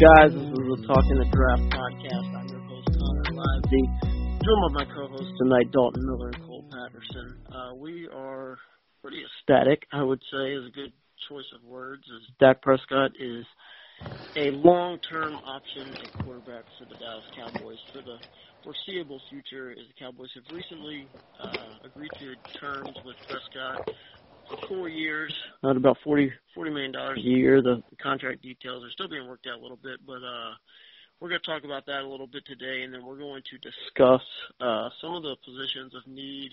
guys? This is the Talking the Draft podcast. I'm your host, Connor Livesay. Joined by my co-hosts tonight, Dalton Miller and Cole Patterson. Uh, we are pretty ecstatic, I would say, is a good choice of words, as Dak Prescott is a long-term option at quarterback for the Dallas Cowboys for the foreseeable future. As the Cowboys have recently uh, agreed to terms with Prescott four years, at about forty forty million dollars a year. The, the contract details are still being worked out a little bit, but uh, we're going to talk about that a little bit today, and then we're going to discuss uh, some of the positions of need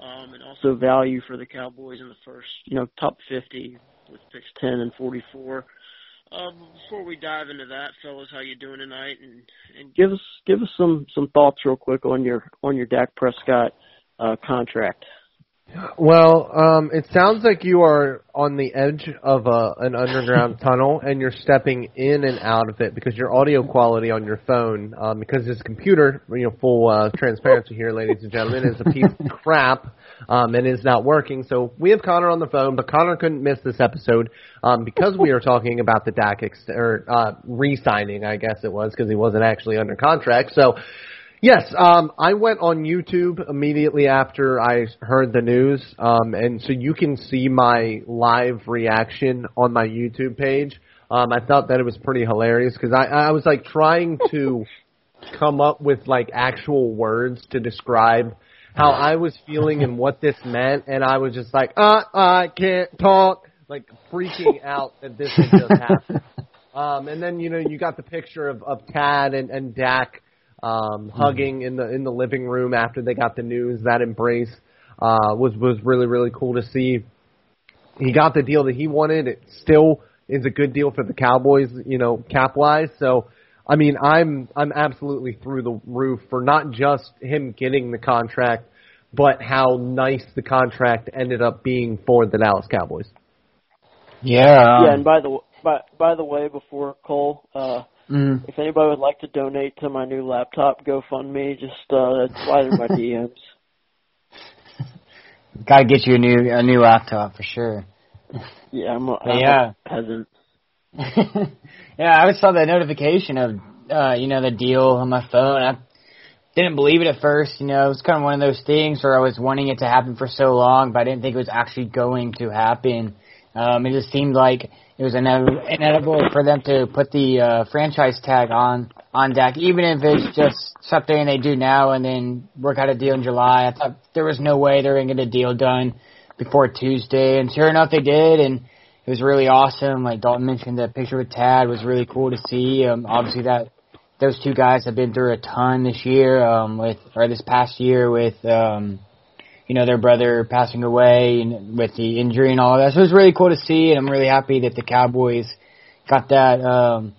um, and also value for the Cowboys in the first, you know, top fifty with picks ten and forty four. Uh, before we dive into that, fellas, how you doing tonight? And and give us give us some some thoughts real quick on your on your Dak Prescott uh, contract. Well, um, it sounds like you are on the edge of a, an underground tunnel, and you're stepping in and out of it because your audio quality on your phone, um, because this computer, you know, full uh, transparency here, ladies and gentlemen, is a piece of crap um, and is not working. So we have Connor on the phone, but Connor couldn't miss this episode um, because we are talking about the Dak ex- or uh, re-signing, I guess it was, because he wasn't actually under contract. So Yes, um, I went on YouTube immediately after I heard the news, um, and so you can see my live reaction on my YouTube page. Um, I thought that it was pretty hilarious because I, I was like trying to come up with like actual words to describe how I was feeling and what this meant, and I was just like, uh, I can't talk, like freaking out that this had just happened. Um, and then you know you got the picture of, of Tad and, and Dak um, hugging in the in the living room after they got the news. That embrace uh, was was really really cool to see. He got the deal that he wanted. It still is a good deal for the Cowboys, you know, cap wise. So, I mean, I'm I'm absolutely through the roof for not just him getting the contract, but how nice the contract ended up being for the Dallas Cowboys. Yeah. Um, yeah, and by the by by the way, before Cole, uh, Mm. If anybody would like to donate to my new laptop GoFundMe, just uh, slide in my DMs. Gotta get you a new a new laptop for sure. Yeah, I'm a, I'm yeah. a peasant. yeah, I saw the notification of uh, you know the deal on my phone. I didn't believe it at first. You know, it was kind of one of those things where I was wanting it to happen for so long, but I didn't think it was actually going to happen. Um, it just seemed like it was inevitable for them to put the uh, franchise tag on on Dak, even if it's just something they do now and then work out a deal in July. I thought there was no way they were going to get a deal done before Tuesday, and sure enough, they did, and it was really awesome. Like Dalton mentioned, the picture with Tad was really cool to see. Um, obviously, that those two guys have been through a ton this year, um, with or this past year with. Um, you know, their brother passing away and with the injury and all of that. So it was really cool to see, and I'm really happy that the Cowboys got that um,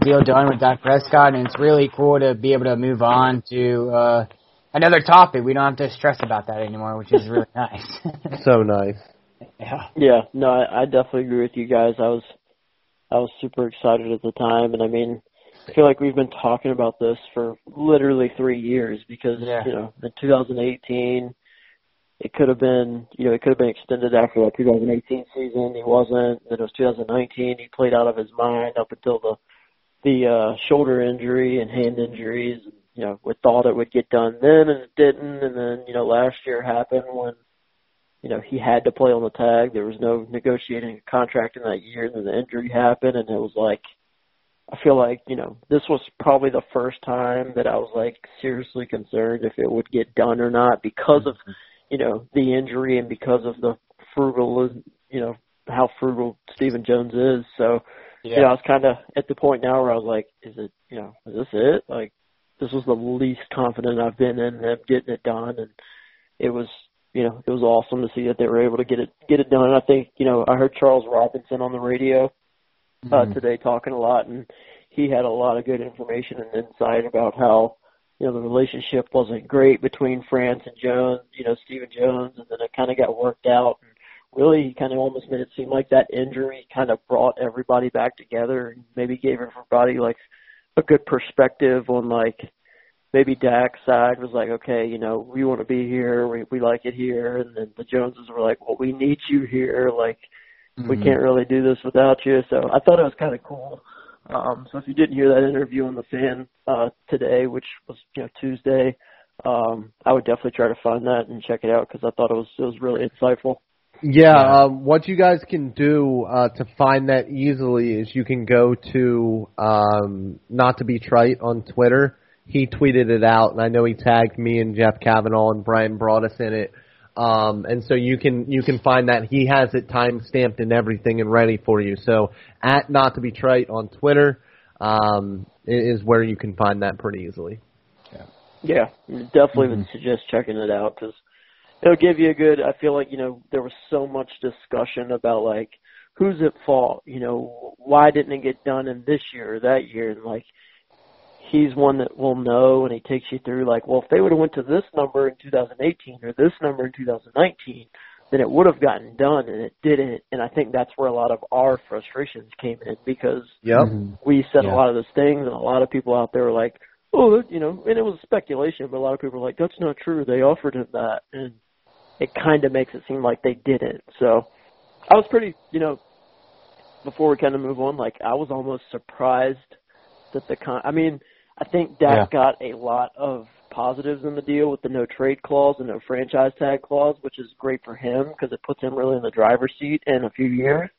deal done with Dak Prescott, and it's really cool to be able to move on to uh, another topic. We don't have to stress about that anymore, which is really nice. so nice. Yeah. Yeah. No, I, I definitely agree with you guys. I was I was super excited at the time, and I mean, I feel like we've been talking about this for literally three years because Yeah. you know, in 2018 it could have been, you know, it could have been extended after that 2018 season. He wasn't. Then it was 2019. He played out of his mind up until the the uh, shoulder injury and hand injuries. You know, we thought it would get done then, and it didn't. And then, you know, last year happened when, you know, he had to play on the tag. There was no negotiating a contract in that year, and then the injury happened, and it was like, I feel like, you know, this was probably the first time that I was like seriously concerned if it would get done or not because of, you know, the injury and because of the frugal, you know, how frugal Stephen Jones is. So, yeah. you know, I was kind of at the point now where I was like, is it, you know, is this it? Like, this was the least confident I've been in them getting it done, and it was, you know, it was awesome to see that they were able to get it get it done. And I think, you know, I heard Charles Robinson on the radio uh, mm-hmm. today talking a lot, and he had a lot of good information and insight about how you know the relationship wasn't great between France and Jones, you know Stephen Jones, and then it kind of got worked out. And really, kind of almost made it seem like that injury kind of brought everybody back together and maybe gave everybody like a good perspective on like maybe Dak's side was like, okay, you know, we want to be here, we we like it here, and then the Joneses were like, well, we need you here, like mm-hmm. we can't really do this without you. So I thought it was kind of cool. Um, so if you didn't hear that interview on the fan uh, today, which was you know Tuesday, um, I would definitely try to find that and check it out because I thought it was it was really insightful. Yeah, yeah. Um, what you guys can do uh, to find that easily is you can go to um, not to be trite on Twitter. He tweeted it out, and I know he tagged me and Jeff Kavanaugh and Bryan Broaddus in it. Um, and so you can you can find that he has it time stamped and everything and ready for you. So at not to be trite on Twitter um, is where you can find that pretty easily. Yeah, yeah, definitely mm-hmm. would suggest checking it out because it'll give you a good. I feel like you know there was so much discussion about like who's at fault. You know why didn't it get done in this year or that year, and like he's one that will know and he takes you through like, well, if they would have went to this number in 2018 or this number in 2019, then it would have gotten done and it didn't. And I think that's where a lot of our frustrations came in because yep. Mm-hmm. we said yeah. a lot of those things and a lot of people out there were like, oh, you know, and it was speculation, but a lot of people were like, that's not true. They offered him that. And it kind of makes it seem like they didn't. So I was pretty, you know, before we kind of move on, like I was almost surprised that the con, I mean, I think Dak yeah. got a lot of positives in the deal with the no trade clause and no franchise tag clause, which is great for him because it puts him really in the driver's seat in a few years.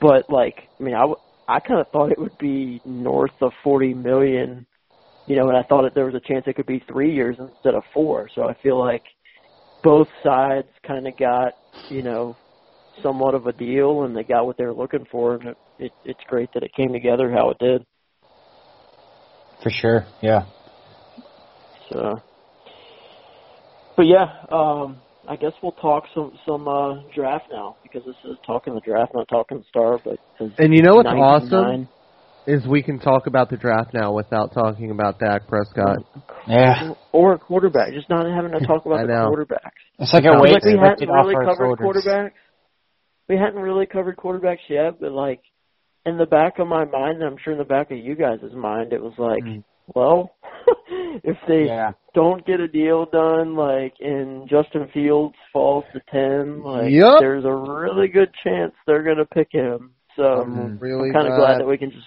But like, I mean, I, w- I kind of thought it would be north of 40 million, you know, and I thought that there was a chance it could be three years instead of four. So I feel like both sides kind of got, you know, somewhat of a deal and they got what they were looking for and it, it it's great that it came together how it did. For sure, yeah. So, but yeah, um, I guess we'll talk some some uh, draft now because this is talking the draft, not talking the star. But and you know what's awesome is we can talk about the draft now without talking about Dak Prescott. Yeah, or a quarterback, just not having to talk about the quarterbacks. It's like a way like we hadn't really covered quarterbacks. We hadn't really covered quarterbacks yet, but like in the back of my mind, and I'm sure in the back of you guys' mind, it was like, mm. well, if they yeah. don't get a deal done, like, and Justin Fields falls to ten, like, yep. there's a really good chance they're gonna pick him. So I'm really I'm kind of glad that we can just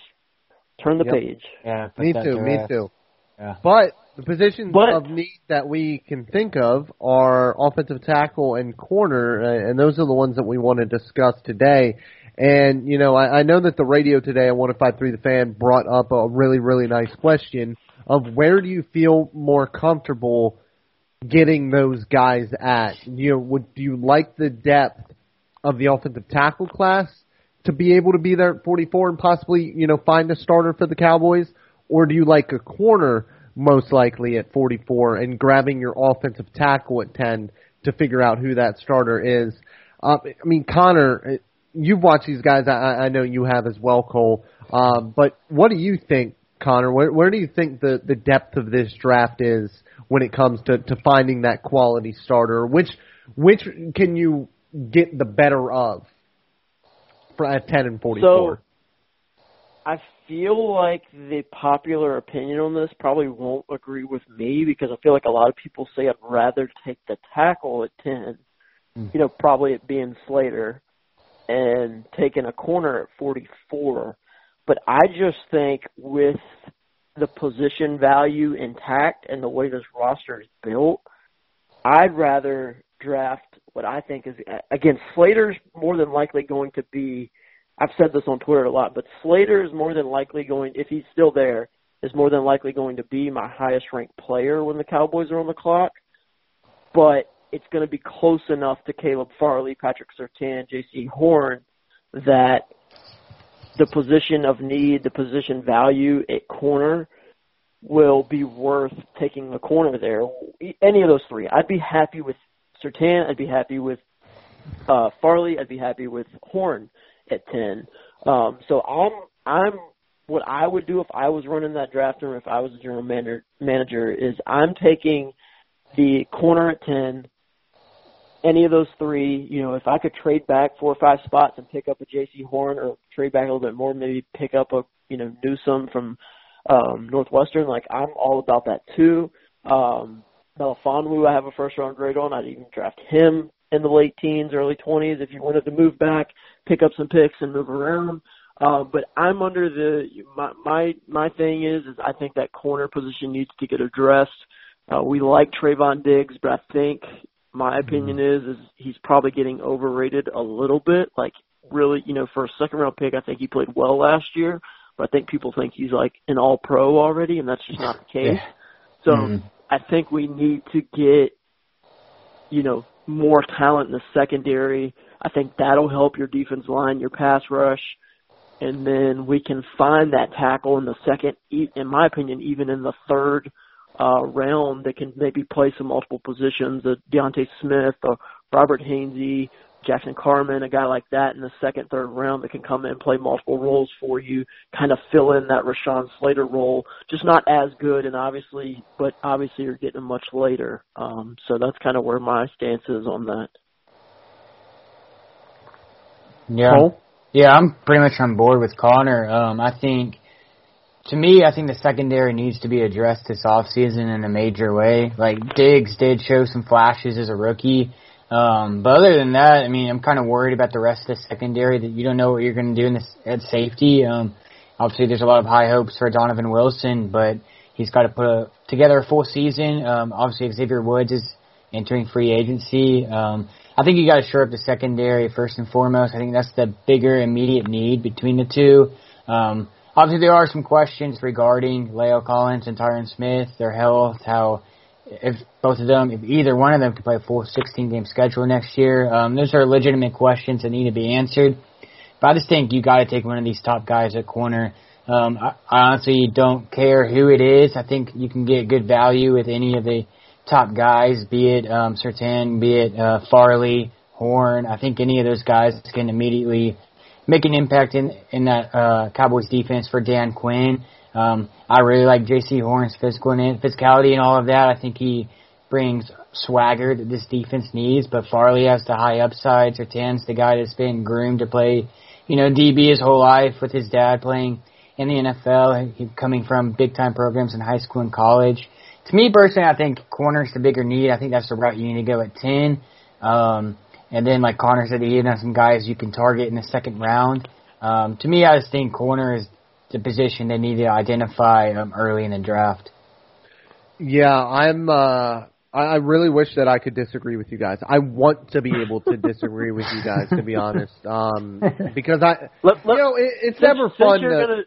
turn the yep. page. Yeah, me too. Me too. Yeah. But the positions but, of need that we can think of are offensive tackle and corner, and those are the ones that we want to discuss today. And, you know, I, I know that the radio today on 1053 The Fan brought up a really, really nice question of where do you feel more comfortable getting those guys at? You know, would do you like the depth of the offensive tackle class to be able to be there at 44 and possibly, you know, find a starter for the Cowboys? Or do you like a corner most likely at 44 and grabbing your offensive tackle at 10 to figure out who that starter is? Uh, I mean, Connor, you've watched these guys. I, I know you have as well, Cole. Um, but what do you think, Connor? Where, where do you think the, the depth of this draft is when it comes to, to finding that quality starter? Which which can you get the better of for at ten and forty four? So, I feel like the popular opinion on this probably won't agree with me because I feel like a lot of people say I'd rather take the tackle at ten. Mm. You know, probably it being Slater and taking a corner at 44. But I just think with the position value intact and the way this roster is built, I'd rather draft what I think is again Slater's more than likely going to be. I've said this on Twitter a lot, but Slater is more than likely going if he's still there is more than likely going to be my highest ranked player when the Cowboys are on the clock. But it's going to be close enough to Caleb Farley, Patrick Surtain, Jaycee Horn that the position of need, the position value at corner will be worth taking the corner there. Any of those three. I'd be happy with Surtain. I'd be happy with uh, Farley. I'd be happy with Horn at 10. Um, so I'm, I'm, what I would do if I was running that draft room, if I was a general manager, manager is I'm taking the corner at 10, any of those three, you know, if I could trade back four or five spots and pick up a Jaycee Horn or trade back a little bit more, maybe pick up a, you know, Newsome from um, Northwestern, like I'm all about that too. Um, Melifonwu, I have a first round grade on. I'd even draft him in the late teens, early 20s if you wanted to move back, pick up some picks and move around. Uh, but I'm under the my my my thing is is I think that corner position needs to get addressed. Uh, we like Trevon Diggs, but I think my opinion mm-hmm. is is he's probably getting overrated a little bit. Like really, you know, for a second round pick, I think he played well last year, but I think people think he's like an all pro already, and that's just not the case. Yeah. So mm-hmm. I think we need to get, you know, more talent in the secondary. I think that'll help your defense line, your pass rush, and then we can find that tackle in the second, in my opinion, even in the third uh, round that can maybe play some multiple positions. A D'Ante Smith, a Robert Hainsey, Jackson Carman, a guy like that in the second, third round that can come in and play multiple roles for you, kind of fill in that Rashawn Slater role. Just not as good, and obviously, but obviously you're getting much later. Um, so that's kind of where my stance is on that. Yeah, Cole? yeah, I'm pretty much on board with Connor. Um, I think to me, I think the secondary needs to be addressed this offseason in a major way. Like Diggs did show some flashes as a rookie. Um, but other than that, I mean, I'm kind of worried about the rest of the secondary that you don't know what you're going to do in this at safety. Um, obviously, there's a lot of high hopes for Donovan Wilson, but he's got to put a, together a full season. Um, obviously, Xavier Woods is entering free agency. Um, I think you got to shore up the secondary first and foremost. I think that's the bigger immediate need between the two. Um, Obviously, there are some questions regarding La'el Collins and Tyron Smith, their health, how if both of them, if either one of them could play a full 16 game schedule next year. Um, those are legitimate questions that need to be answered. But I just think you got to take one of these top guys at corner. Um, I, I honestly don't care who it is. I think you can get good value with any of the top guys, be it um, Surtain, be it uh, Farley, Horn. I think any of those guys can immediately make an impact in in that uh, Cowboys defense for Dan Quinn. Um, I really like Jaycee Horn's physical and physicality and all of that. I think he brings swagger that this defense needs. But Farley has the high upside. Surtain's the guy that's been groomed to play, you know, DB his whole life with his dad playing in the NFL, he, coming from big time programs in high school and college. To me personally, I think corner's the bigger need. I think that's the route you need to go at ten. Um, and then, like Connor said, he has some guys you can target in the second round. Um, to me, I just think corner is the position they need to identify um, early in the draft. Yeah, I'm. Uh, I really wish that I could disagree with you guys. I want to be able to disagree with you guys, to be honest, um, because I, let, let, you know, it, it's since, never fun to. Gonna,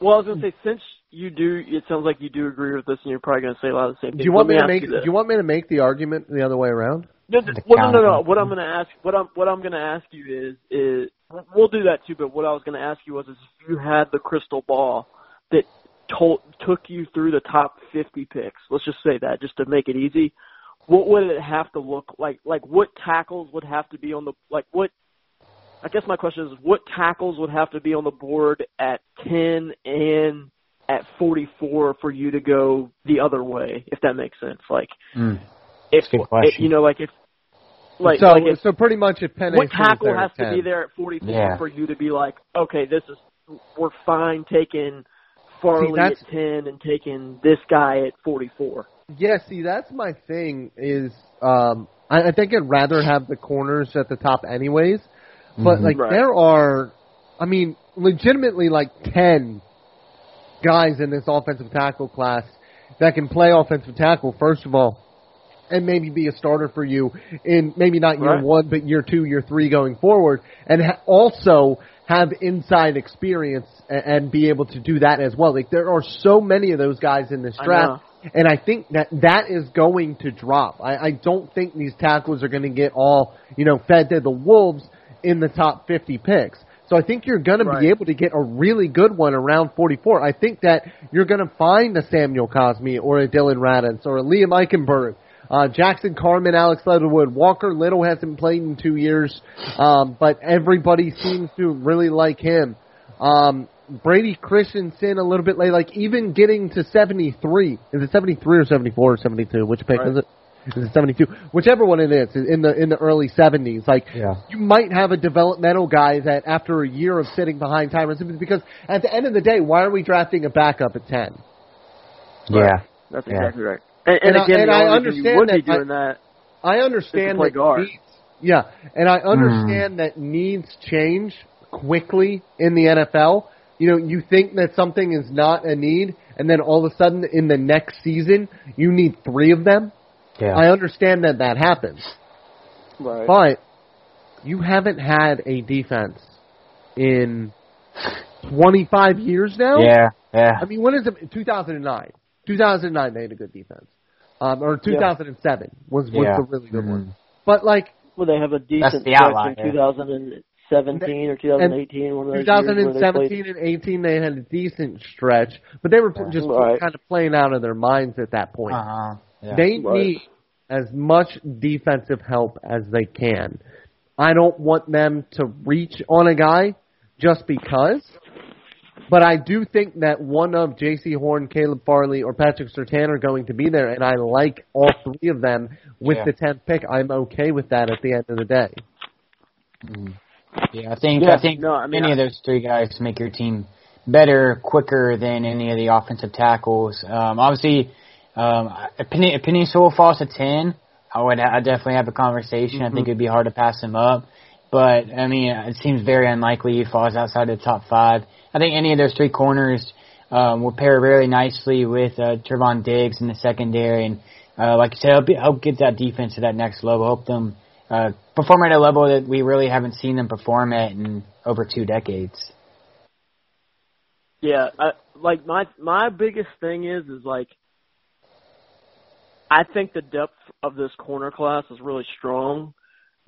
well, I was gonna say since you do, it sounds like you do agree with this, and you're probably gonna say a lot of the same things. Do you want me, me to make? Do you want me to make the argument the other way around? No, no, well, no, no, no. What I'm going to ask, what I'm, what I'm going to ask you is, is we'll do that too. But what I was going to ask you was, is if you had the crystal ball that told, took you through the top 50 picks, let's just say that, just to make it easy. What would it have to look like? Like, what tackles would have to be on the, like, what? I guess my question is, what tackles would have to be on the board at 10 and at 44 for you to go the other way, if that makes sense? Like, mm if it, you know, like if like so like if, so pretty much if Penei what tackle has to be there at 44 yeah. for you to be like, okay, this is we're fine taking Farley see, at 10 and taking this guy at 44. Yeah, see, that's my thing. Is um, I, I think I'd rather have the corners at the top, anyways. But mm-hmm. like right. there are, I mean, legitimately like 10 guys in this offensive tackle class that can play offensive tackle. First of all, and maybe be a starter for you in maybe not year Right. one, but year two, year three going forward, and ha- also have inside experience and, and be able to do that as well. Like there are so many of those guys in this I draft. And I think that that is going to drop. I, I don't think these tackles are going to get all, you know, fed to the wolves in the top 50 picks. So I think you're going to be able to get a really good one around 44. I think that you're going to find a Samuel Cosmi or a Dillon Radunz or a Liam Eichenberg, uh, Jackson Carman, Alex Leatherwood, Walker Little hasn't played in two years, um, but everybody seems to really like him. Um, Brady Christensen a little bit late, like even getting to 73. Is it 73 or 74 or 72? Which pick Right. is it? Is it 72? Whichever one it is, in the in the early 70s. Like Yeah. you might have a developmental guy that after a year of sitting behind Tyron Simmons, because at the end of the day, why are we drafting a backup at 10? Yeah. That's Yeah. exactly right. And, And and, I- again, and I understand you would that, but- doing that. I understand that guard. needs, yeah, and I hmm. understand that needs change quickly in the NFL. You know, you think that something is not a need, and then all of a sudden in the next season you need three of them. Yeah. I understand that that happens, Right. but you haven't had a defense in 25 years now. yeah. Yeah. I mean, when is it? 2009. 2009 they had a good defense. Um, or 2007 was, was Yeah. the really good Mhm. one. But like Well, they have a decent the stretch outlier. in 2017 or 2018. one of those years where they 2017 and 18 they had a decent stretch, but they were pl- just Right. kind of playing out of their minds at that point. Uh-huh. Yeah. They Right. need as much defensive help as they can. I don't want them to reach on a guy just because, but I do think that one of Jaycee Horn, Caleb Farley, or Patrick Surtain are going to be there, and I like all three of them with Yeah. the 10th pick. I'm okay with that at the end of the day. Yeah, I think Yeah, I think no, I mean, any I- of those three guys make your team better, quicker than any of the offensive tackles. Um, obviously, um, if Penei, if Penei Sewell falls to ten, I would I definitely have a conversation. I Mm-hmm. think it'd be hard to pass him up, but I mean, it seems very unlikely he falls outside the top five. I think any of those three corners um, will pair really nicely with uh, Trevon Diggs in the secondary, and uh, like you said, help, help get that defense to that next level. Help them uh, perform at a level that we really haven't seen them perform at in over two decades. Yeah, I, like my my biggest thing is is like I think the depth of this corner class is really strong.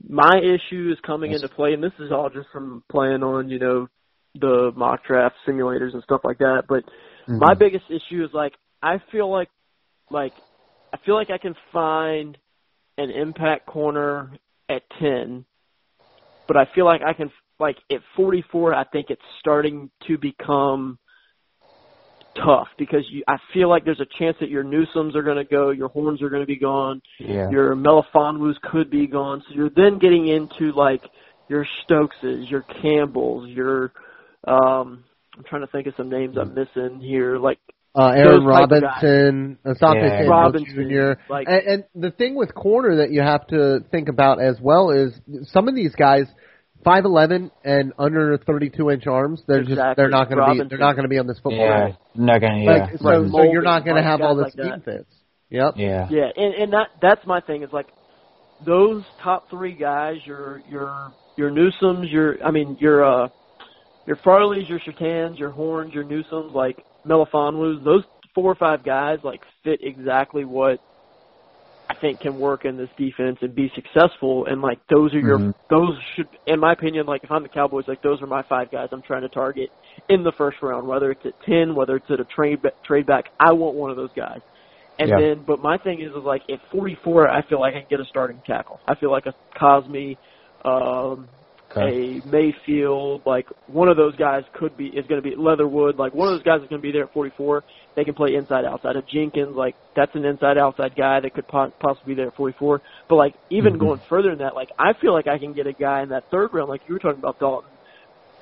My issue is coming Yes. into play, and this is all just from playing on you know the mock draft simulators and stuff like that. But mm-hmm. my biggest issue is like I feel like like I feel like I can find an impact corner at ten, but I feel like I can like at 44. I think it's starting to become tough because you, I feel like there's a chance that your Newsomes are going to go, your Horns are going to be gone, Yeah. your Melifonwus could be gone. So you're then getting into like your Stokeses, your Campbells, your um I'm trying to think of some names I'm missing here, like Uh, Aaron Those type of guys. Robinson, Asante Yeah. Samuel Robinson, Jr. like- and, and the thing with corner that you have to think about as well is some of these guys, five eleven and under thirty two inch arms, they're just they're not going to be they're not going to be on this football. Yeah. team. Not gonna. Yeah. Like, so, Right. so you're not going to have all the guys like scheme that. fits. Yep. yeah. Yeah, and and that that's my thing is like those top three guys, your your your Newsomes, your I mean your uh your Farleys, your Surtains, your Horns, your Newsomes, like Melifonwus, those four or five guys like fit exactly what I think can work in this defense and be successful and like those are your Mhm. those should in my opinion like if I'm the Cowboys like those are my five guys I'm trying to target in the first round whether it's at 10 whether it's at a trade trade back I want one of those guys and Yeah. then but my thing is is like at 44 I feel like I can get a starting tackle I feel like a Cosmi um Okay. a Mayfield, like one of those guys could be is going to be Leatherwood, like one of those guys is going to be there at 44. They can play inside outside. Of Jenkins, like that's an inside outside guy that could po- possibly be there at 44. But like even Mhm. going further than that, like I feel like I can get a guy in that third round, like you were talking about Dalton,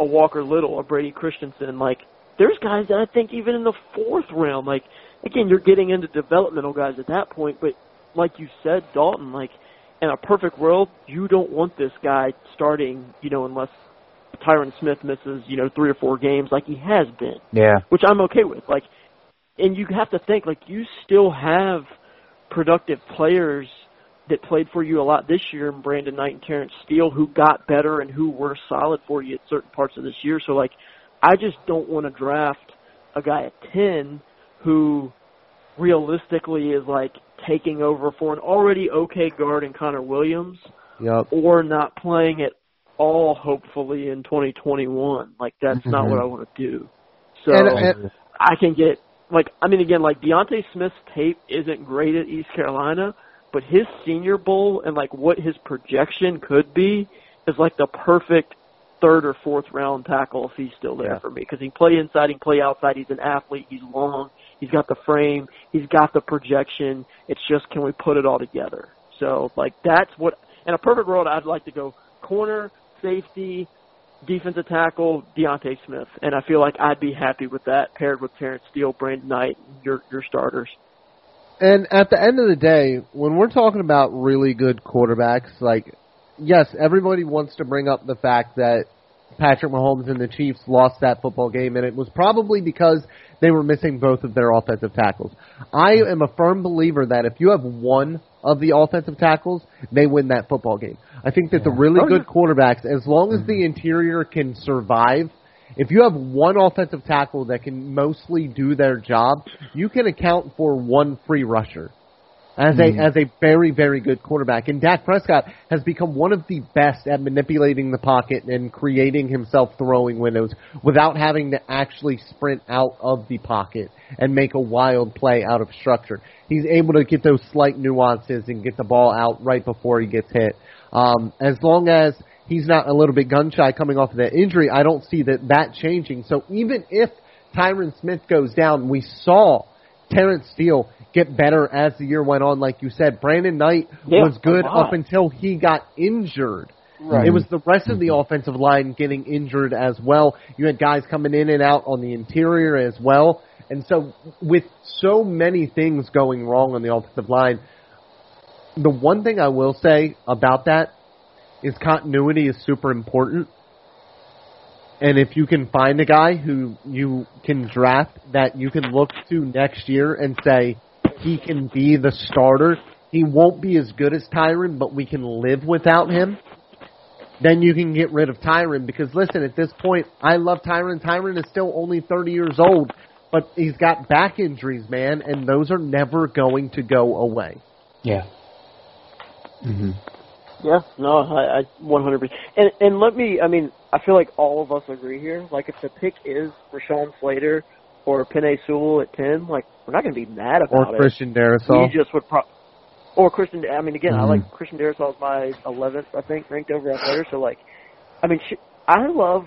a Walker Little, a Brady Christensen. Like there's guys that I think even in the fourth round, like again you're getting into developmental guys at that point. But like you said, Dalton, like in a perfect world, you don't want this guy starting, you know, unless Tyron Smith misses, you know, three or four games like he has been, Yeah. which I'm okay with. Like, and you have to think, like, you still have productive players that played for you a lot this year, and Brandon Knight and Terrence Steele, who got better and who were solid for you at certain parts of this year. So like, I just don't want to draft a guy at ten who realistically is like taking over for an already okay guard in Connor Williams, Yep. or not playing at all. Hopefully in 2021, like that's mm-hmm. not what I want to do. So and, and, I can get like I mean again like D'Ante Smith's tape isn't great at East Carolina, but his Senior Bowl and like what his projection could be is like the perfect third or fourth round tackle if he's still there Yeah. for me because he can play inside, he can play outside. He's an athlete. He's long. He's got the frame. He's got the projection. It's just can we put it all together? So like that's what in a perfect world I'd like to go corner, safety, defensive tackle, D'Ante Smith, and I feel like I'd be happy with that paired with Terrence Steele, Brandon Knight, your your starters. And at the end of the day, when we're talking about really good quarterbacks, like, yes, everybody wants to bring up the fact that Patrick Mahomes and the Chiefs lost that football game, and it was probably because they were missing both of their offensive tackles. I am a firm believer that if you have one of the offensive tackles, they win that football game. I think that the really Oh, good quarterbacks, as long as the mm-hmm. interior can survive, if you have one offensive tackle that can mostly do their job, you can account for one free rusher as a as a very very good quarterback. And Dak Prescott has become one of the best at manipulating the pocket and creating himself throwing windows without having to actually sprint out of the pocket and make a wild play out of structure. He's able to get those slight nuances and get the ball out right before he gets hit. Um, as long as he's not a little bit gun shy coming off of that injury, I don't see that that changing. So even if Tyron Smith goes down, we saw Terrence Steele get better as the year went on. Like you said, Brandon Knight Yeah, was good up until he got injured. Right. It was the rest of the mm-hmm. offensive line getting injured as well. You had guys coming in and out on the interior as well. And so with so many things going wrong on the offensive line, the one thing I will say about that is continuity is super important. And if you can find a guy who you can draft that you can look to next year and say he can be the starter, he won't be as good as Tyron, but we can live without him. Then you can get rid of Tyron because listen, at this point, I love Tyron. Tyron is still only 30 years old, but he's got back injuries, man, and those are never going to go away. Yeah. hmm Yeah, no, I, I 100%. And and let me, I mean, I feel like all of us agree here. Like, if the pick is Rashawn Slater or Penei Sewell at 10, like, we're not going to be mad about Or it. Christian Darrisaw. We just would pro- or Christian. I mean, again, I Mhm. like Christian Darrisaw is my 11th, I think, ranked overall player. So, like, I mean, sh- I love,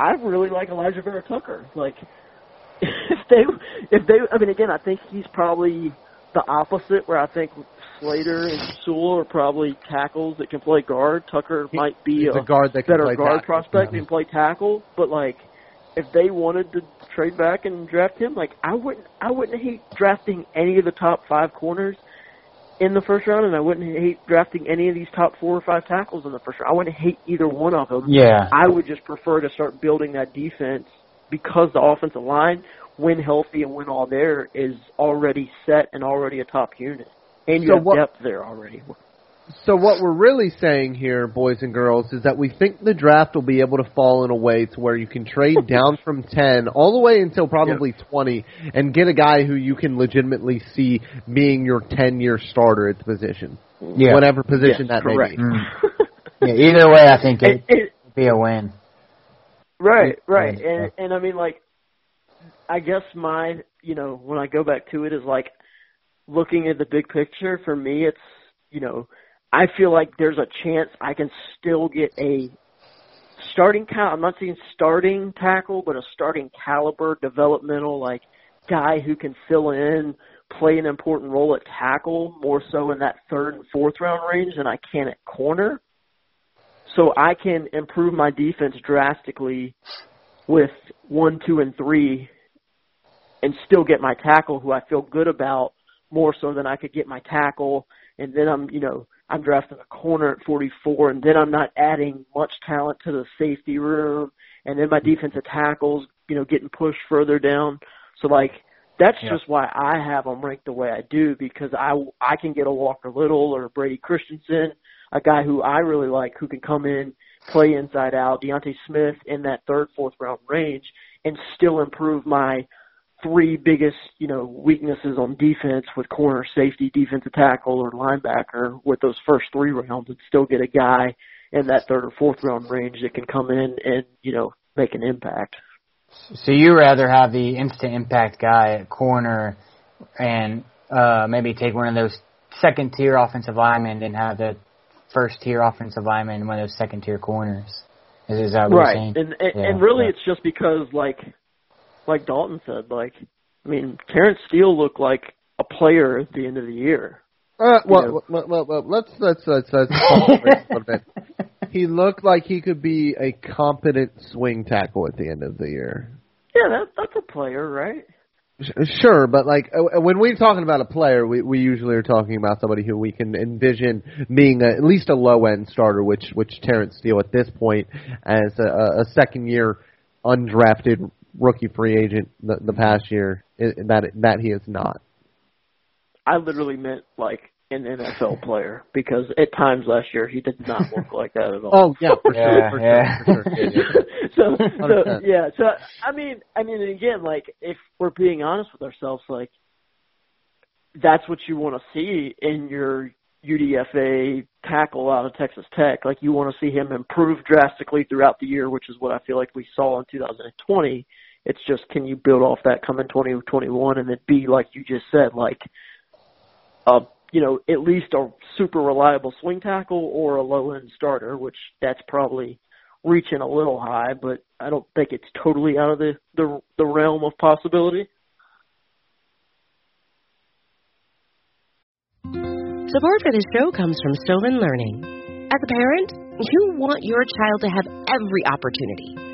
I really like Alijah Vera-Tucker. Like, if they, if they, I mean, again, I think he's probably the opposite, where I think Slater and Sewell are probably tackles that can play guard. Tucker He- might be a a guard that can better play guard tackle. prospect and play tackle, but like if they wanted to trade back and draft him, like I wouldn't I wouldn't hate drafting any of the top five corners in the first round and I wouldn't hate drafting any of these top four or five tackles in the first round. I wouldn't hate either one of them. Yeah. I would just prefer to start building that defense because the offensive line, when healthy and when all there, is already set and already a top unit. And you So have what- depth there already. So what we're really saying here, boys and girls, is that we think the draft will be able to fall in a way to where you can trade down from 10 all the way until probably 20 and get a guy who you can legitimately see being your 10-year starter at the position. Yeah. Whatever position Yes, that may be. Mm. yeah. Either way, I think It- it it- would be a win. Right, right. And and I mean like I guess my you know, when I go back to it is like looking at the big picture, for me it's you know, I feel like there's a chance I can still get a starting cal I'm not saying starting tackle, but a starting caliber developmental like guy who can fill in, play an important role at tackle, more so in that third and fourth round range than I can at corner so I can improve my defense drastically with one, two, and three, and still get my tackle, who I feel good about, more so than I could get my tackle. And then I'm, you know, I'm drafting a corner at 44, and then I'm not adding much talent to the safety room, and then my mm-hmm. defensive tackles, you know, getting pushed further down. So like, that's Yeah. just why I have them ranked the way I do because I I can get a Walker Little or a Brady Christensen, a guy who I really like who can come in, play inside out, D'Ante Smith in that third, fourth round range, and still improve my three biggest, you know, weaknesses on defense with corner, safety, defensive tackle, or linebacker with those first three rounds, and still get a guy in that third or fourth round range that can come in and you know make an impact. So you rather have the instant impact guy at corner and uh maybe take one of those second tier offensive linemen and have the first tier offensive lineman in one of those second tier corners. Is, is that what right you're saying? and and, Yeah, and really yeah. it's just because like like dalton said like i mean terrence steele looked like a player at the end of the year Uh, well, well, well, well, let's let's let's let's pump a little bit. He looked like he could be a competent swing tackle at the end of the year. yeah that that's a player right Sure, but like uh, when we're talking about a player, we we usually are talking about somebody who we can envision being a, at least a low end starter, which which Terrence Steele at this point as a, a second year undrafted rookie free agent the, the past year i- that that he is not. i literally meant like an nfl player because at times last year he did not look like that at all Oh yeah, for Yeah, sure, for yeah. sure, for sure. Yeah, yeah. so, so yeah, so I mean, I mean, again, like if we're being honest with ourselves, like that's what you want to see in your UDFA tackle out of Texas Tech. Like you want to see him improve drastically throughout the year, which is what I feel like we saw in 2020. It's just can you build off that coming 2021 and then be like you just said, like a you know at least a super reliable swing tackle or a low end starter, which that's probably reaching a little high, but I don't think it's totally out of the the, the realm of possibility. Support for this show comes from Sylvan Learning. As a parent, you want your child to have every opportunity,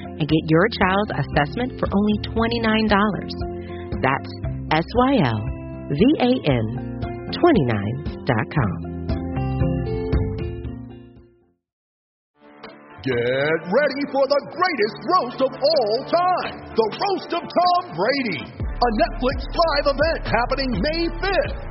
and get your child's assessment for only $29. That's S Y L V A N 29.com. Get ready for the greatest roast of all time the Roast of Tom Brady, a Netflix live event happening May 5th.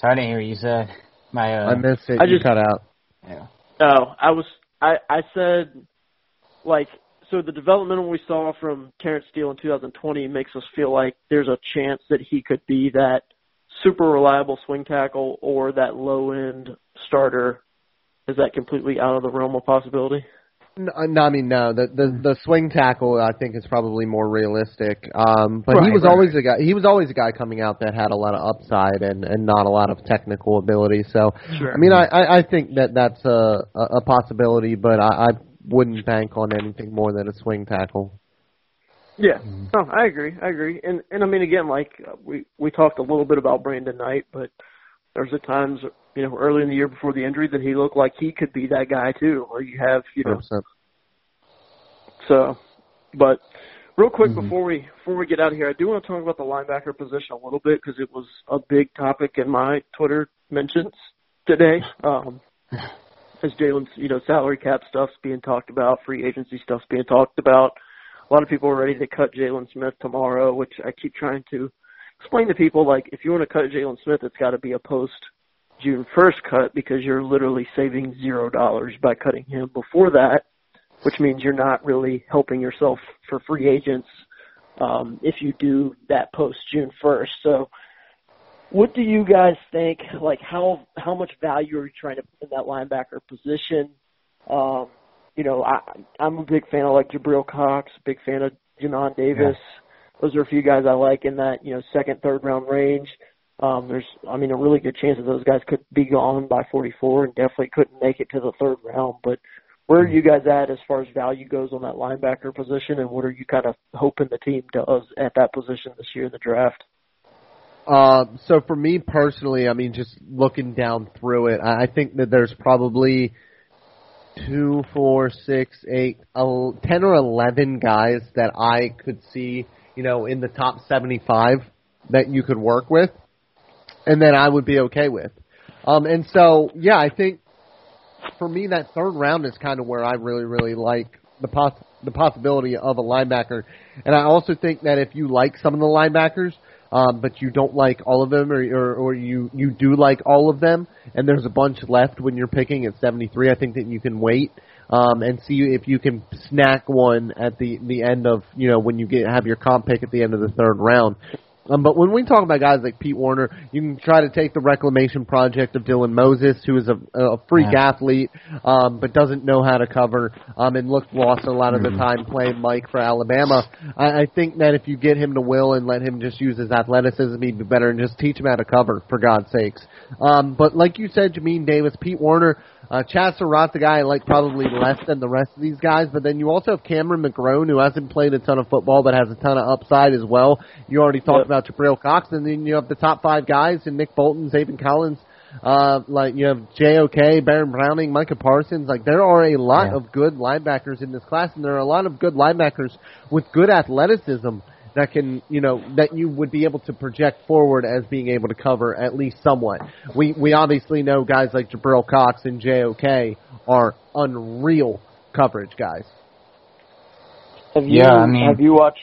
So I didn't hear what you said. My uh, I missed it. I you just- cut out. yeah. Oh, I was, I, I said, like, so the developmental we saw from Terrence Steele in 2020 makes us feel like there's a chance that he could be that super reliable swing tackle or that low end starter. Is that completely out of the realm of possibility? No, no, I mean no. The the the swing tackle I think is probably more realistic. Um, but he was right, always a guy. He was always a guy coming out that had a lot of upside and and not a lot of technical ability. So Sure. I mean, I I I think that that's a a, a possibility, but I, I wouldn't bank on anything more than a swing tackle. Yeah, no, I agree. I agree. And and I mean, again, like uh, we we talked a little bit about Brandon Knight, but there's at times you know early in the year before the injury that he looked like he could be that guy too. Or you have you know 100%. so, but real quick Mm-hmm. before we before we get out of here, I do want to talk about the linebacker position a little bit because it was a big topic in my Twitter mentions today. Um, as Jaylon's you know salary cap stuff's being talked about, free agency stuff's being talked about. A lot of people are ready to cut Jaylon Smith tomorrow, which I keep trying to explain to people. Like, if you want to cut Jaylon Smith, it's got to be a post June 1st cut because you're literally saving zero dollars by cutting him before that, which means you're not really helping yourself for free agents um, if you do that post June 1st. So, what do you guys think? Like, how how much value are you trying to put in that linebacker position? Um, you know, I, I'm a big fan of like Jabril Cox, big fan of Jamin Davis. Yeah. Those are a few guys I like in that you know second, third round range. Um, there's, I mean, a really good chance that those guys could be gone by 44 and definitely couldn't make it to the third round. But where are you guys at as far as value goes on that linebacker position, and what are you kind of hoping the team does at that position this year in the draft? Uh, so for me personally, I mean, just looking down through it, I think that there's probably two, four, six, eight, ten or eleven guys that I could see, you know, in the top seventy-five that you could work with and that I would be okay with. Um, and so, yeah, I think for me that third round is kind of where I really, really like the poss- the possibility of a linebacker. And I also think that if you like some of the linebackers, um, but you don't like all of them, or, or or you you do like all of them, and there's a bunch left when you're picking at 73. I think that you can wait um, and see if you can snack one at the the end of you know when you get have your comp pick at the end of the third round. Um, but when we talk about guys like Pete Werner, you can try to take the reclamation project of Dylan Moses, who is a, a freak yeah. athlete, um, but doesn't know how to cover, um, and looked lost a lot of the mm-hmm. time playing Mike for Alabama. I, I think that if you get him to will and let him just use his athleticism, he'd be better, and just teach him how to cover, for God's sakes. Um, but like you said, Jamin Davis, Pete Werner, uh, Chazz Surratt, the guy I like probably less than the rest of these guys, but then you also have Cameron McGrone, who hasn't played a ton of football but has a ton of upside as well. You already talked yep. about Jabril Cox, and then you have the top five guys in Nick Bolton, Zaven Collins, uh, like you have J.O.K., Baron Browning, Micah Parsons. Like there are a lot yeah. of good linebackers in this class, and there are a lot of good linebackers with good athleticism that can, you know, that you would be able to project forward as being able to cover at least somewhat. We we obviously know guys like Jabril Cox and JOK are unreal coverage guys. Have you yeah, I mean, have you watched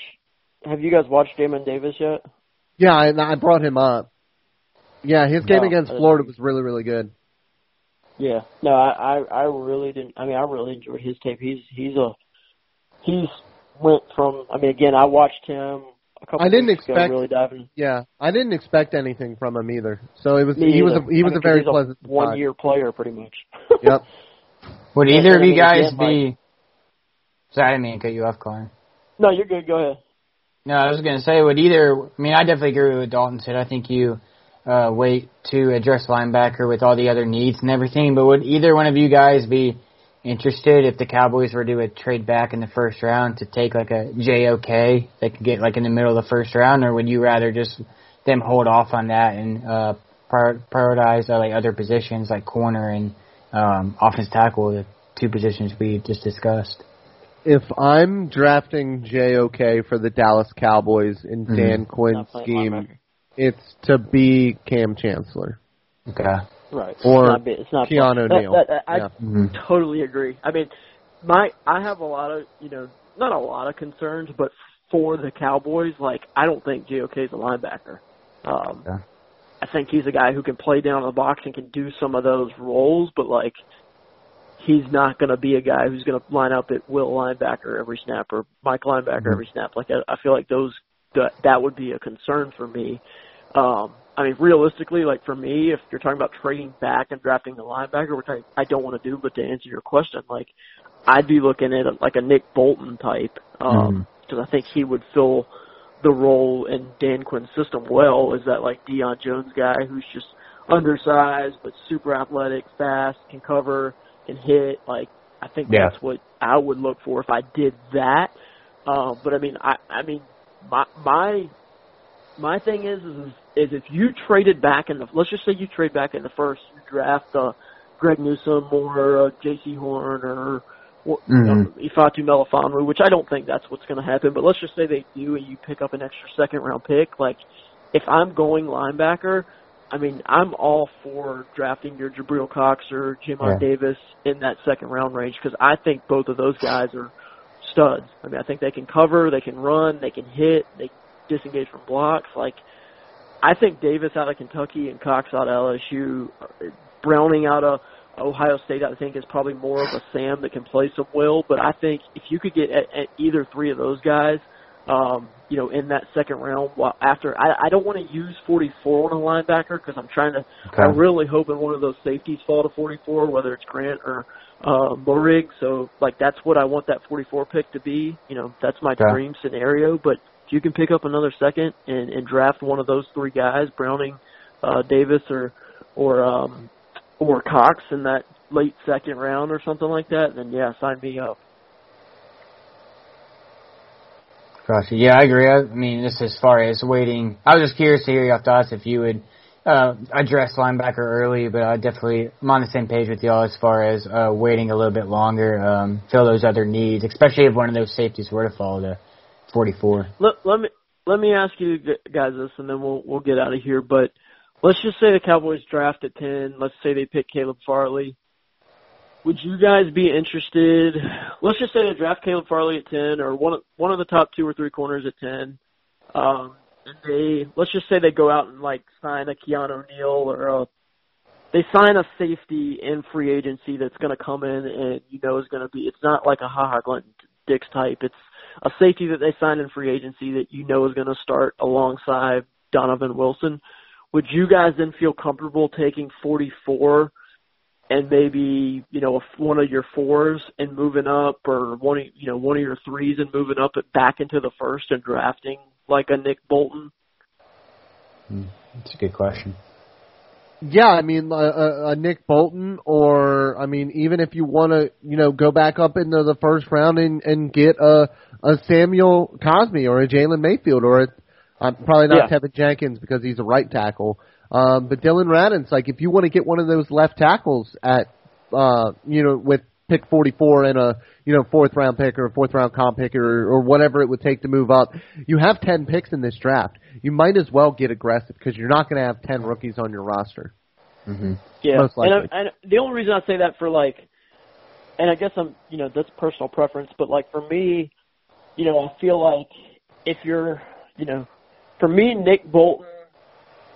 have you guys watched Jamin Davis yet? Yeah, I, I brought him up. Yeah, his game no, against Florida was really really good. Yeah, no, I, I I really didn't. I mean, I really enjoyed his tape. He's he's a he's went from. I mean, again, I watched him a couple. I didn't expect ago, really diving. Yeah, I didn't expect anything from him either. So it was Me he either. was a, he was I mean, a very pleasant one year player, pretty much. yep. Would either of you guys be? Sorry, I didn't mean to cut you off, Connor. No, you're good. Go ahead. No, I was going to say, would either? I mean, I definitely agree with what Dalton said. I think you uh, wait to address linebacker with all the other needs and everything. But would either one of you guys be interested if the Cowboys were to trade back in the first round to take like a JOK they could get like in the middle of the first round, or would you rather just them hold off on that and uh, prioritize uh, like other positions like corner and um, offense tackle, the two positions we just discussed? If I'm drafting JOK for the Dallas Cowboys in mm-hmm. Dan Quinn's scheme, it's to be Kam Chancellor. Okay. Right. Or it's not, it's not Keanu that, Neal. That, that, I mm-hmm. totally agree. I mean, my I have a lot of you know not a lot of concerns, but for the Cowboys, like I don't think JOK is a linebacker. Um, yeah. I think he's a guy who can play down in the box and can do some of those roles, but like he's not going to be a guy who's going to line up at will linebacker every snap or Mike linebacker mm-hmm. every snap. Like I, I feel like those that that would be a concern for me. Um, I mean, realistically, like for me, if you're talking about trading back and drafting the linebacker, which I, I don't want to do, but to answer your question, like I'd be looking at a, like a Nick Bolton type, um, because mm. I think he would fill the role in Dan Quinn's system well. Is that like Deion Jones guy who's just undersized but super athletic, fast, can cover, can hit. Like I think yeah. that's what I would look for if I did that. Um, but I mean, I I mean, my my my thing is, is is if you traded back in the let's just say you trade back in the first, you draft uh, Greg Newsome or uh, Jaycee Horn or or mm-hmm. um, Ifeatu Melifonwu, which I don't think that's what's going to happen. But let's just say they do, and you pick up an extra second round pick. Like, if I'm going linebacker, I mean, I'm all for drafting your Jabril Cox or Jamin Yeah. Davis in that second round range because I think both of those guys are studs. I mean, I think they can cover, they can run, they can hit, they disengage from blocks. Like, I think Davis out of Kentucky and Cox out of LSU, Browning out of Ohio State, I think is probably more of a Sam that can play some will. But I think if you could get at, at either three of those guys, um, you know, in that second round, while after I, I don't want to use 44 on a linebacker because I'm trying to. Okay. I'm really hoping one of those safeties fall to 44, whether it's Grant or uh, Moehrig. So like that's what I want that 44 pick to be. You know, that's my Okay. dream scenario. But if you can pick up another second and, and draft one of those three guys, Browning, uh, Davis, or or um, or Cox in that late second round or something like that, then yeah, sign me up. Yeah, I agree. I, I mean, just as far as waiting, I was just curious to hear your thoughts if you would uh, address linebacker early, but I definitely I'm on the same page with y'all as far as uh, waiting a little bit longer, um, fill those other needs, especially if one of those safeties were to fall to 44. Let, let me let me ask you guys this, and then we'll we'll get out of here. But let's just say the Cowboys draft at ten. Let's say they pick Caleb Farley. Would you guys be interested? Let's just say they draft Caleb Farley at ten, or one of one of the top two or three corners at ten. Um, and they let's just say they go out and like sign a Keanu Neal or a they sign a safety in free agency that's going to come in and you know is going to be. It's not like a Ha Ha Glenn Dix type. It's a safety that they signed in free agency that you know is going to start alongside Donovan Wilson. Would you guys then feel comfortable taking 44 and maybe you know one of your fours and moving up, or one of you know one of your threes and moving up back into the first and drafting like a Nick Bolton? Hmm, that's a good question. Yeah, I mean a, a, a Nick Bolton, or I mean even if you want to, you know, go back up into the first round and and get a a Samuel Cosmi or a Jalen Mayfield or a um, probably not Yeah. Teven Jenkins because he's a right tackle. Um, but Dillon Radunz like if you want to get one of those left tackles at uh, you know with pick 44 and a you know fourth round pick or a fourth round comp pick or or whatever it would take to move up. You have 10 picks in this draft. You might as well get aggressive because you're not going to have 10 rookies on your roster. Mm-hmm. Yeah, Most and, I, and the only reason I say that for like, and I guess I'm, you know, that's personal preference, but like for me, you know, I feel like if you're, you know, for me, Nick Bolton,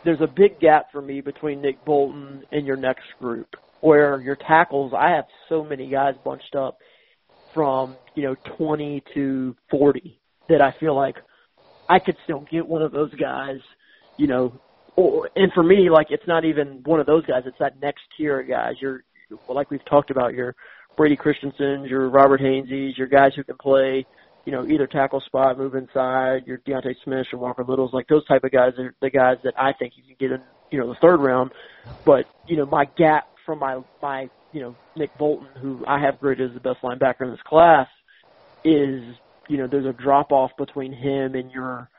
there's a big gap for me between Nick Bolton and your next group, where your tackles, I have so many guys bunched up from, you know, 20 to 40 that I feel like I could still get one of those guys, you know, or and for me, like it's not even one of those guys. It's that next tier of guys. You're like we've talked about your Brady Christensen's, your Robert Hainseys, your guys who can play, you know, either tackle spot, move inside, your D'Ante Smiths or Walker Littles, like those type of guys are the guys that I think you can get in, you know, the third round. But you know, my gap from my my you know Nick Bolton, who I have graded as the best linebacker in this class, is you know there's a drop off between him and your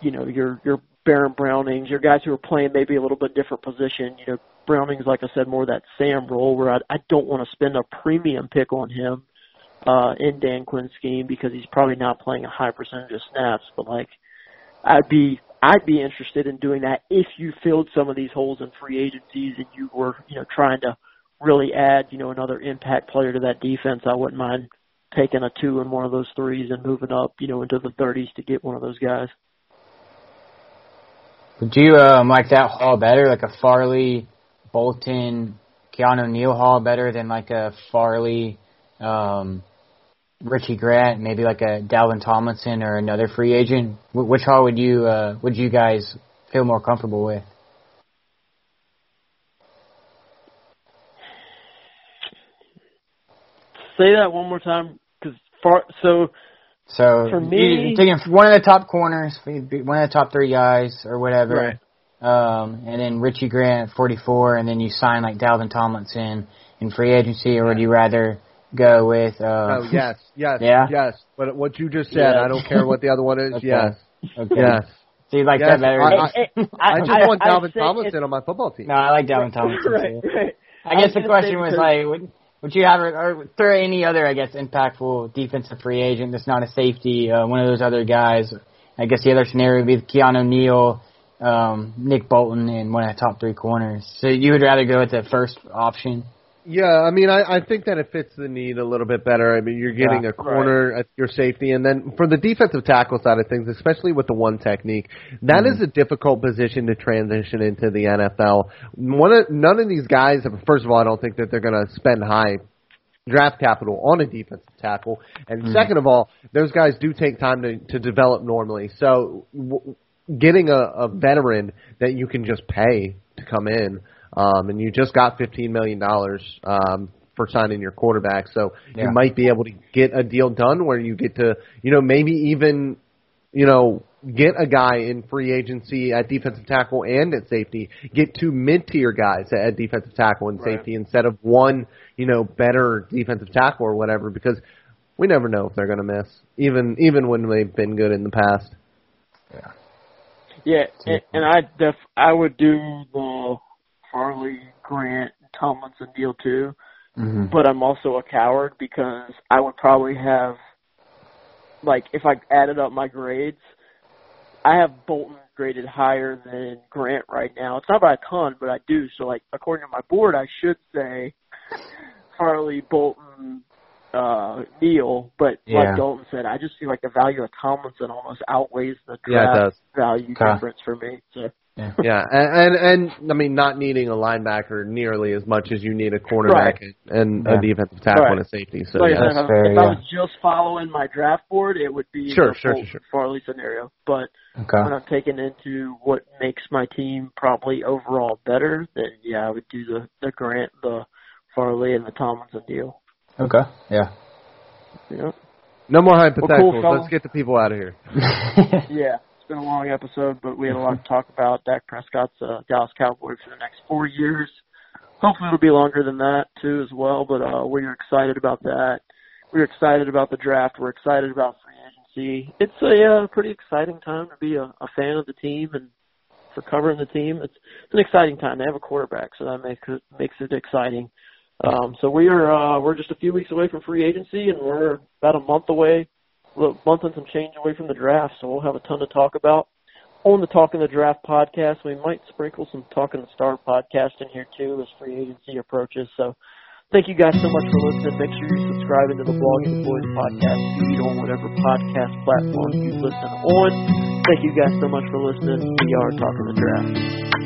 you know your your Baron Brownings, your guys who are playing maybe a little bit different position. You know, Brownings, like I said, more that Sam role where I, I don't want to spend a premium pick on him uh, in Dan Quinn's scheme because he's probably not playing a high percentage of snaps. But like, I'd be I'd be interested in doing that if you filled some of these holes in free agencies and you were you know trying to really add you know another impact player to that defense. I wouldn't mind taking a two in one of those threes and moving up you know into the 30s to get one of those guys. Would you um, like that haul better, like a Farley, Bolton, Keanu Neal haul better than like a Farley, um, Richie Grant, maybe like a Dalvin Tomlinson or another free agent? Wh- Which haul would you uh, would you guys feel more comfortable with? Say that one more time, because far so So For me- taking one of the top corners, one of the top three guys or whatever, um, and then Richie Grant, 44, and then you sign like Dalvin Tomlinson in free agency, or would you rather go with? Uh, Oh yes, yes, Yeah? yes. But what you just said, Yeah. I don't care what the other one is. Okay. Yes, okay. yes. So you like Yes, that better? I- than- I, I just want I Dalvin say Tomlinson on my football team. no, I like Dalvin Tomlinson right, too. right. I guess the question was like, would, would you have or throw any other, I guess, impactful defensive free agent that's not a safety, uh, one of those other guys? I guess the other scenario would be Keanu Neal, um, Nick Bolton in one of the top three corners. So you would rather go with the first option? Yeah, I mean, I, I think that it fits the need a little bit better. I mean, you're getting Yeah. a corner at your safety, and then for the defensive tackle side of things, especially with the one technique, that is mm-hmm. a difficult position to transition into the NFL. One of, none of these guys, have, first of all, I don't think that they're going to spend high draft capital on a defensive tackle, and mm-hmm. second of all, those guys do take time to to develop normally. So, w- getting a, a veteran that you can just pay to come in, um, and you just got fifteen million dollars um, for signing your quarterback, so Yeah. you might be able to get a deal done where you get to, you know, maybe even, you know, get a guy in free agency at defensive tackle and at safety. Get two mid tier guys at, at defensive tackle and Right. safety instead of one, you know, better defensive tackle or whatever, because we never know if they're going to miss, even even when they've been good in the past. Yeah, and, and I def I would do the Farley, Grant, Tomlinson deal too. Mm-hmm. But I'm also a coward because I would probably have, like, if I added up my grades, I have Bolton graded higher than Grant right now. It's not by a ton, but I do. So, like, according to my board, I should say Farley, Bolton, uh, Neal. But Yeah. like Dalton said, I just feel like the value of Tomlinson almost outweighs the Yeah, draft does. value Okay. difference for me. So. yeah, and, and and I mean, not needing a linebacker nearly as much as you need a cornerback Right. and Yeah. a defensive tackle Right. and a safety. So Like I yeah, That's if, fair, if. I was just following my draft board, it would be Sure, the sure, Bolt sure, sure. Farley scenario. But Okay. when I'm taking into what makes my team probably overall better, then yeah, I would do the the Grant, the Farley, and the Tomlinson deal. Okay. Yeah. You know? no more Well, hypotheticals. cool. Let's get the people out of here. Yeah, it's been a long episode, but we had a lot to talk about. Dak Prescott's uh, Dallas Cowboy for the next four years. Hopefully, it'll be longer than that too, as well. But uh, we're excited about that. We're excited about the draft. We're excited about free agency. It's a uh, pretty exciting time to be a, a fan of the team and for covering the team. It's, it's an exciting time. They have a quarterback, so that makes makes it exciting. Um, so we are uh, we're just a few weeks away from free agency, and we're about a month away a month and some change away from the draft, so we'll have a ton to talk about. On the Talk Talking the Draft podcast, we might sprinkle some Talk Talking the Star podcast in here too as free agency approaches. So thank you guys so much for listening. Make sure you're subscribing to the Blogging Boys podcast feed on whatever podcast platform you listen on. Thank you guys so much for listening. We are Talking the Draft.